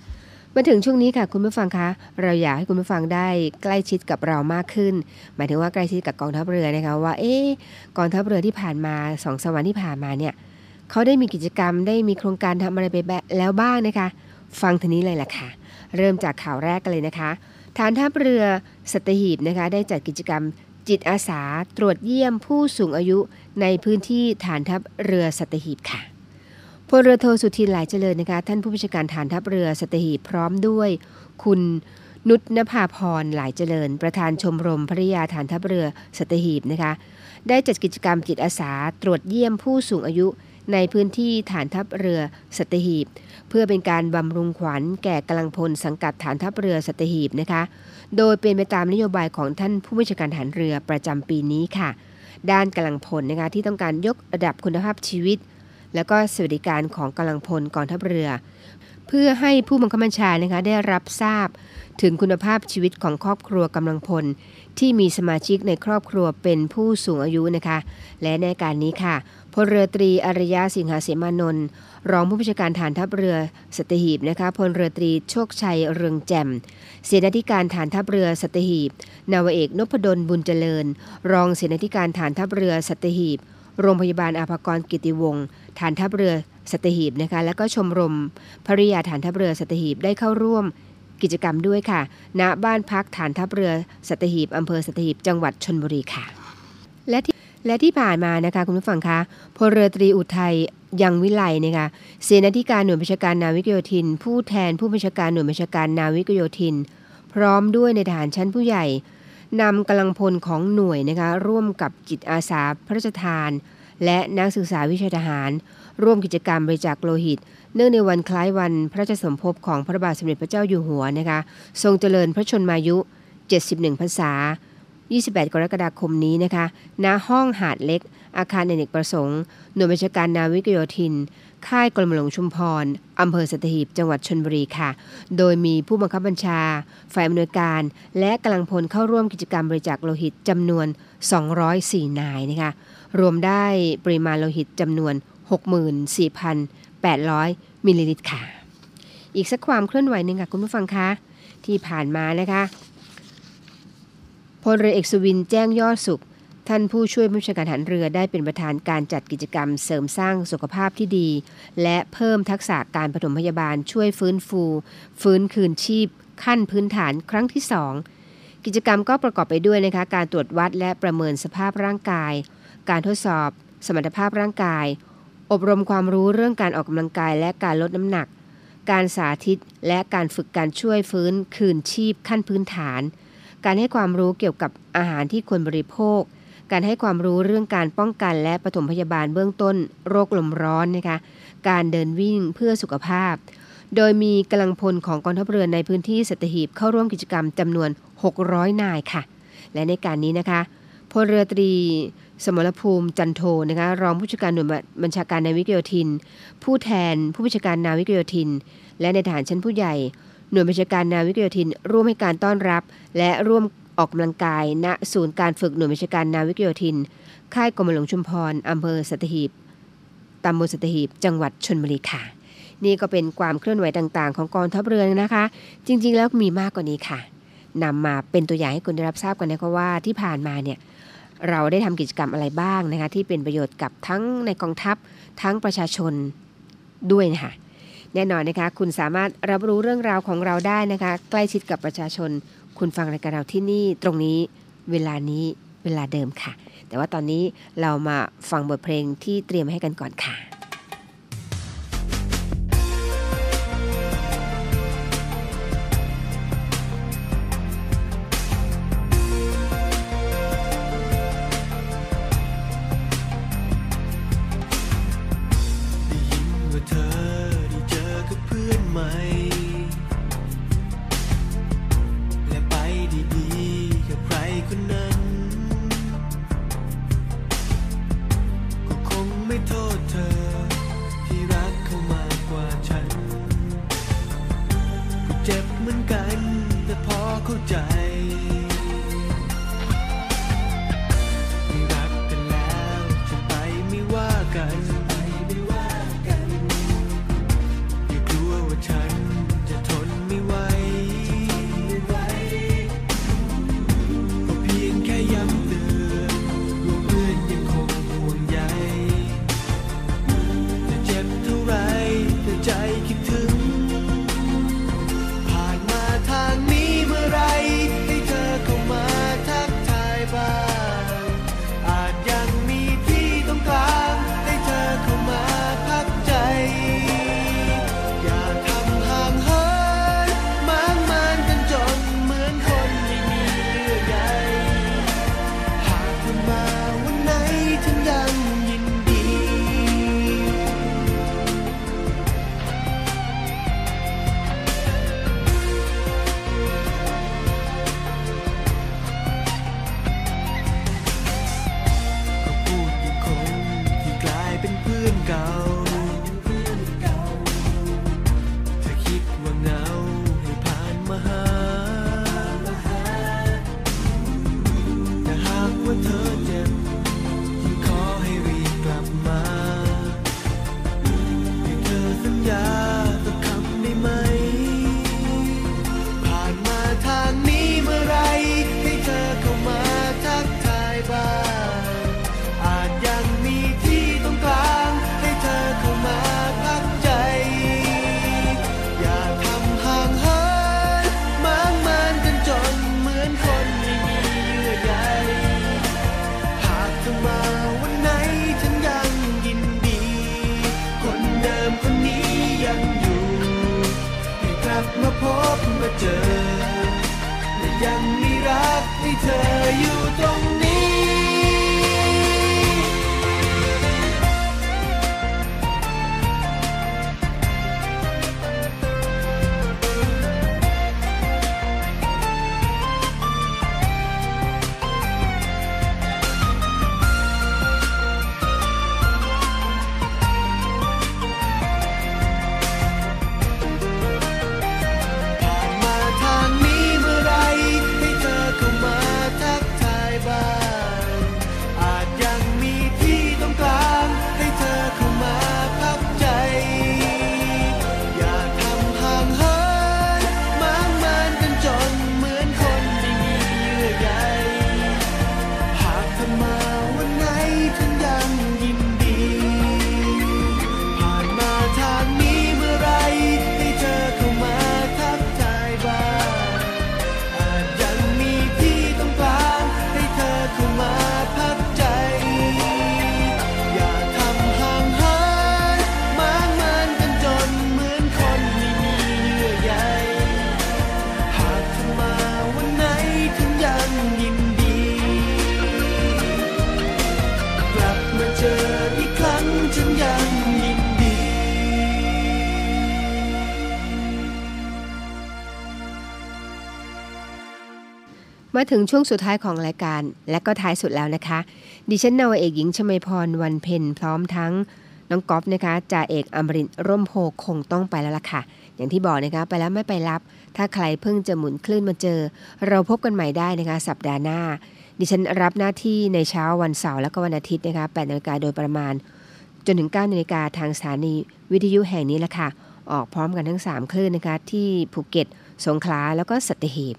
มาถึงช่วงนี้ค่ะคุณผู้ฟังคะเราอยากให้คุณผู้ฟังได้ใกล้ชิดกับเรามากขึ้น หมายถึงว่าใกล้ชิดกับกองทัพเรือนะคะว่าเอ๊ะกองทัพเรือที่ผ่านมาสองสามวันที่ผ่านมาเนี่ยเขาได้มีกิจกรรมได้มีโครงการทำอะไรไปแล้วบ้างนะคะ ฟังทีนี้เลยล่ะค่ะ เริ่มจากข่าวแรกกันเลยนะคะ ฐานทัพเรือสัตหีบนะคะได้จัดกิจกรรมจิตอาสาตรวจเยี่ยมผู้สูงอายุในพื้นที่ฐานทัพเรือสัตหีบค่ะพลเรือโทสุทินหลายเจริญนะคะท่านผู้บัญชาการฐานทัพเรือสัตหีบพร้อมด้วย คุณนุชนภาพรหลายเจริญ ประธานชมรมภริยาฐานทัพเรือสัตหีบนะคะได้จัดกิจกรรมจิตอาสาตรวจเยี่ยมผู้สูงอายุในพื้นที่ฐานทัพเรือสัตหีบ พื่อเป็นการบำรุงขวัญแก่กำลังพลสังกัดฐานทัพเรือสัตหีบนะคะ โดยเป็นไปตามนโยบายของท่านผู้บัญชาการฐานเรือประจำปีนี้ค่ะ ด้านกำลังพลนะคะที่ต้องการยกระดับคุณภาพชีวิต แล้วก็สวัสดิการของกำลังพลกองทัพเรือ เพื่อให้ผู้บังคับบัญชานะคะได้รับทราบถึงคุณภาพชีวิตของครอบครัวกำลังพล ที่มีสมาชิกในครอบครัวเป็นผู้สูงอายุนะคะ และในการนี้ค่ะ พลเรือตรีอารยะสิงหาเสมานนท์รองผู้บัญชาการฐานทัพเรือสัตหีบนะคะพลเรือตรีโชคชัยเรืองแจ่มเสนาธิการฐานทัพเรือสัตหีบนาวเอกนพดลบุญเจริญ รองเสนาธิการฐานทัพเรือสัตหีบ โรงพยาบาลอาภากรกิติวงศ์ฐานทัพเรือสัตหีบนะคะแล้วก็ชมรมภริยาฐานทัพเรือสัตหีบได้เข้าร่วมกิจกรรมด้วยค่ะ ณบ้านพักฐานทัพเรือสัตหีบอำเภอสัตหีบจังหวัดชนบุรีค่ะ และที่ และที่ผ่านมานะคะคุณผู้ฟังคะพลเรือตรีอุทัยยังวิไลนะคะเสนาธิการหน่วยบัญชาการนาวิกโยธิน ผู้แทนผู้บัญชาการหน่วยบัญชาการนาวิกโยธิน พร้อมด้วยในทหารชั้นผู้ใหญ่นำกำลังพลของหน่วยนะคะร่วมกับจิตอาสาพระราชทาน และนักศึกษาวิชาทหาร ร่วมกิจกรรมบริจาคโลหิต เนื่องในวันคล้ายวันพระราชสมภพของพระบาทสมเด็จพระเจ้าอยู่หัวนะคะทรงเจริญพระชนมายุ 71พรรษา 28 กรกฎาคมนี้นะคะณห้องหาดเล็ก อาคารเนกประสงค์ หน่วยบัญชาการนาวิกโยธิน ค่ายกรมหลวงชุมพร อำเภอสัตหีบ จังหวัดชนบุรีค่ะ โดยมีผู้บังคับบัญชา ฝ่ายอำนวยการ และกำลังพลเข้าร่วมกิจกรรมบริจาคโลหิตจำนวน 204 นายนะคะ รวมได้ปริมาณโลหิตจำนวน 64,800 มิลลิลิตรค่ะ อีกสักความเคลื่อนไหวหนึ่งค่ะคุณผู้ฟังคะที่ผ่านมานะคะ พลเรือเอกสุวินแจ้งยอดสุข ท่านผู้ช่วยผู้ชาการหารเรือได้เป็นประธานการจัดกิจกรรมเสริมสร้างสุขภาพที่ดี และเพิ่มทักษะการปฐมพยาบาลช่วยฟื้นฟู ฟื้นคืนชีพ ขั้นพื้นฐานครั้งที่ 2 กิจกรรมก็ประกอบไปด้วยนะคะการตรวจวัดและประเมินสภาพร่างกาย การทดสอบ สมรรถภาพร่างกาย อบรมความรู้เรื่องการออกกำลังกายและการลดน้ำหนัก การสาธิต และการฝึกการช่วยฟื้นคืนชีพขั้นพื้นฐาน การให้ความรู้เกี่ยวกับอาหารที่ควรบริโภค การให้ความรู้เรื่องการป้องกันและปฐมพยาบาลเบื้องต้น โรคลมร้อนนะคะ การเดินวิ่งเพื่อสุขภาพ โดยมีกำลังพลของกองทัพเรือในพื้นที่สัตหีบเข้าร่วมกิจกรรมจำนวน 600 นายค่ะ และในการนี้นะคะพลเรือตรีสมรภูมิจันโทนะคะรองผู้จัดการหน่วยบัญชาการนาวิกโยธิน ผู้แทนผู้บัญชาการนาวิกโยธิน และในฐานชั้นผู้ใหญ่ หน่วยบัญชาการนาวิกโยธิน ร่วมให้การต้อนรับ และร่วมออกกำลังกายณศูนย์การฝึกหน่วยบัญชาการนาวิกโยธิน ค่ายกรมหลวงชุมพรอำเภอสัตหีบตำบลสัตหีบ จังหวัดชนบุรีค่ะ นี่ก็เป็นความเคลื่อนไหวต่างๆ ของกองทัพเรือนะคะ จริง ๆ แล้วมีมากกว่านี้ค่ะนำมาเป็นตัวอย่างให้คุณได้รับทราบกันนะคะว่าที่ผ่านมาเนี่ยเราได้ทำกิจกรรมอะไรบ้างนะคะที่เป็นประโยชน์กับทั้งในกองทัพทั้งประชาชนด้วยนะคะ แน่นอนนะคะ คุณสามารถรับรู้เรื่องราวของเราได้นะคะ ใกล้ชิดกับประชาชน คุณฟังรายการเราที่นี่ตรงนี้เวลานี้เวลาเดิมค่ะ แต่ว่าตอนนี้เรามาฟังบทเพลงที่เตรียมให้กันก่อนค่ะ พบมาเจอ และยังมีรักที่เธออยู่ตรง มาถึงช่วงสุดท้ายของรายการ และก็ท้ายสุดแล้วนะคะ ดิฉันนาวเอกหญิงชมพรวันเพ็ญพร้อมทั้งน้องก๊อฟนะคะจ่าเอกอมรินร่มโพคงต้องไปแล้วล่ะค่ะ อย่างที่บอกนะคะ ไปแล้วไม่ไปรับ ถ้าใครเพิ่งจะหมุนคลื่นมาเจอ เราพบกันใหม่ได้นะคะ สัปดาห์หน้า ดิฉันรับหน้าที่ในเช้าวันเสาร์และก็วันอาทิตย์นะคะ8นาฬิกาโดยประมาณ จนถึง9นาฬิกาทางสถานีวิทยุแห่งนี้แหละค่ะ ออกพร้อมกันทั้ง 3 คลื่นนะคะที่ภูเก็ต สงขลาแล้วก็สัตหีบ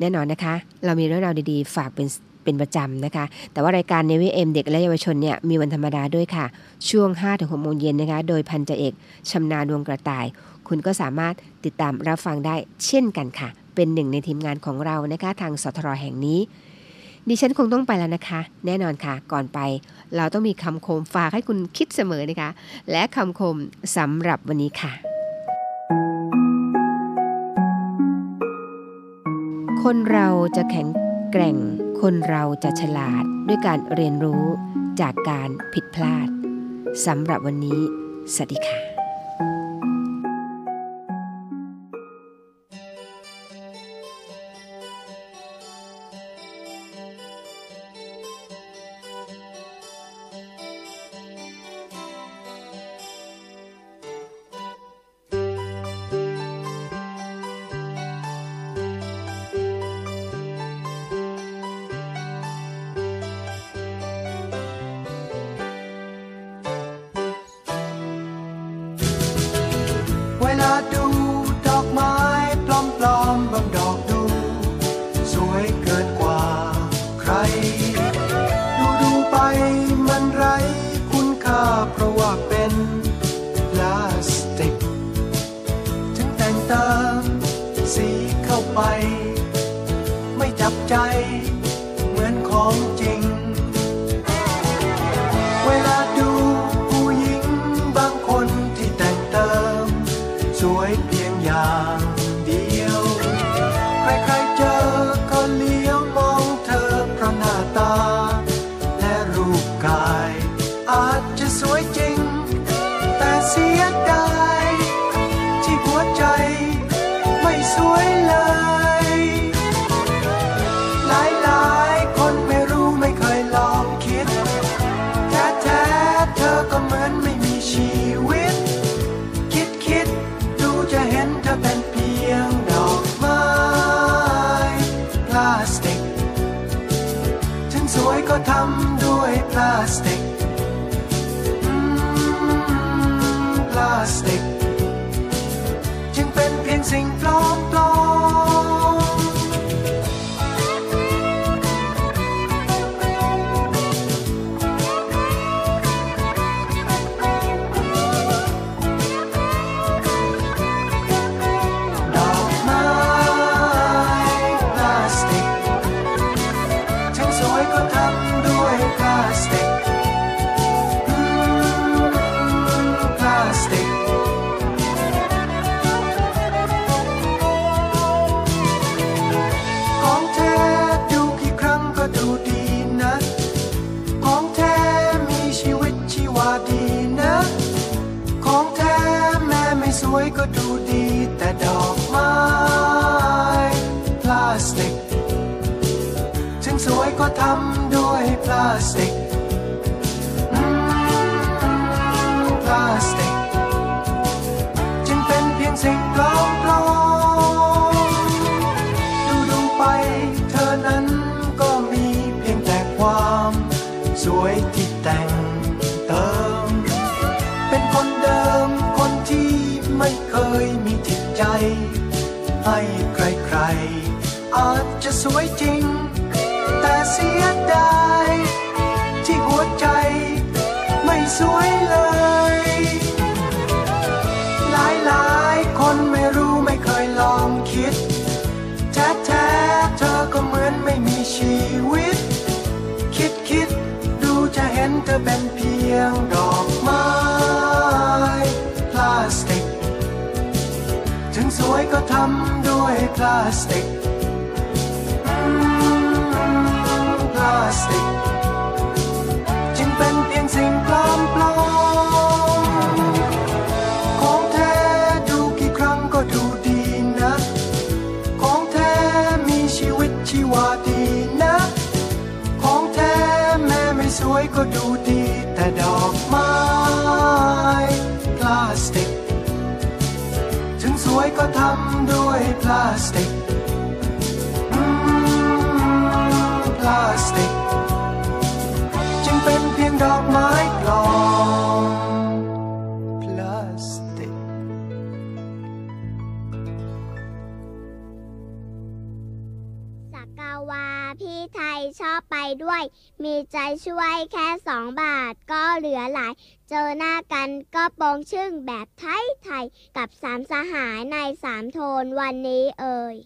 แน่นอนนะคะ เรามีเรื่องราวดีๆ ฝากเป็นเป็นประจำนะคะ แต่ว่ารายการในวิเอ็มเด็กและเยาวชนเนี่ยมีวันธรรมดาด้วยค่ะ ช่วง 5-6โมงเย็นนะคะ โดยพันจ่าเอกชำนาญดวงกระต่าย คุณก็สามารถติดตามรับฟังได้เช่นกันค่ะ เป็นหนึ่งในทีมงานของเรานะคะ ทางสทรแห่งนี้ ดิฉันคงต้องไปแล้วนะคะ แน่นอนค่ะ ก่อนไป เราต้องมีคำคมฝากให้คุณคิดเสมอนะคะ และคำคมสำหรับวันนี้ค่ะ คนเราจะแข็งแกร่ง คนเราจะฉลาดด้วยการเรียนรู้จากการผิดพลาดสำหรับวันนี้ สวัสดีค่ะ จับใจเหมือนของจริง เวลา สวยก็ทำด้วยพลาสติกพลาสติก จึงเป็นเพียงสิ่งปลอมปลอมดูดูไปเธอนั้นก็มีเพียงแต่ความ สวยที่แต่งเติม เป็นคนเดิมคนที่ไม่เคยมีจิตใจ ให้ใครๆ อาจจะสวยจริง เสียดายที่หัวใจไม่สวยเลย หลายๆคนไม่รู้ไม่เคยลองคิด แท้ๆเธอก็เหมือนไม่มีชีวิต คิดคิดดูจะเห็นเธอเป็นเพียงดอกไม้พลาสติก ถึงสวยก็ทำด้วยพลาสติกาสติก จึงเป็นเพียงสิ่งปลอมปลอมของแท้ดูกี่ครั้งก็ดูดีนะ ของแท้มีชีวิตชีวาดีนะ ของแท้แม่ไม่สวยก็ดูดี แต่ดอกไม้พลาสติก ถึงสวยก็ทำด้วยพลาสติก ลาสติก จึงเป็นเพียงดอกไม้ปลอมากกาวาพี่ไทยชอบไปด้วย มีใจช่วยแค่สองบาทก็เหลือหลาย เจอหน้ากันก็โปองชึ่งแบบไทยไทย กับสามสหายในสามโทนวันนี้เอ่ย